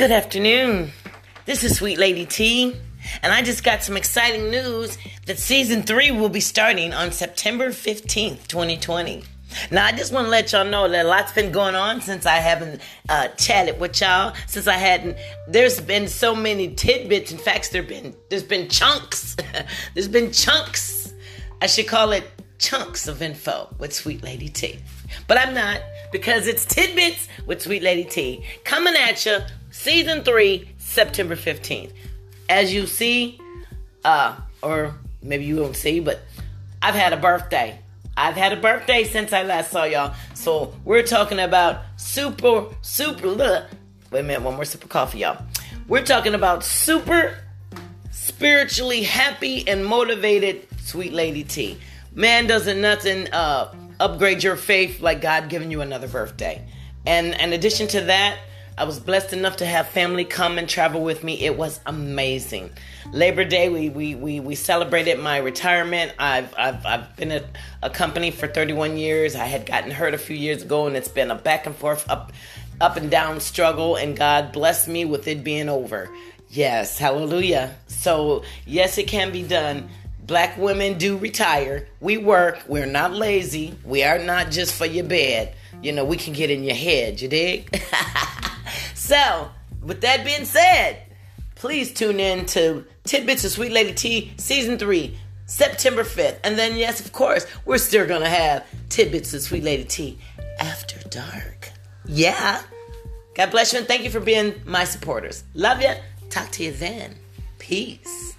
Good afternoon. This is Sweet Lady T, and I just got some exciting news that season three will be starting on September 15th, 2020. Now, I just want to let y'all know that a lot's been going on since I haven't uh, chatted with y'all. Since I hadn't, there's been so many tidbits. In fact, there been there's been chunks. there's been chunks. I should call it chunks of info with Sweet Lady T. But I'm not because it's tidbits with Sweet Lady T coming at you season three, September 15th. As you see, uh, or maybe you won't see, but I've had a birthday. I've had a birthday since I last saw y'all. So we're talking about super, super, ugh. wait a minute, one more sip of coffee, y'all. We're talking about super spiritually happy and motivated Sweet Lady T. Man doesn't nothing uh, upgrade your faith like God giving you another birthday. And in addition to that, I was blessed enough to have family come and travel with me. It was amazing. Labor Day, we we we, we celebrated my retirement. I've I've, I've been at a company for 31 years. I had gotten hurt a few years ago, and it's been a back and forth, up up and down struggle. And God blessed me with it being over. Yes, hallelujah. So yes, it can be done. Black women do retire. We work. We're not lazy. We are not just for your bed. You know, we can get in your head. You dig? So, with that being said, please tune in to Tidbits of Sweet Lady T Season 3, September 5th. And then, yes, of course, we're still going to have Tidbits of Sweet Lady T after dark. Yeah. God bless you and thank you for being my supporters. Love you. Talk to you then. Peace.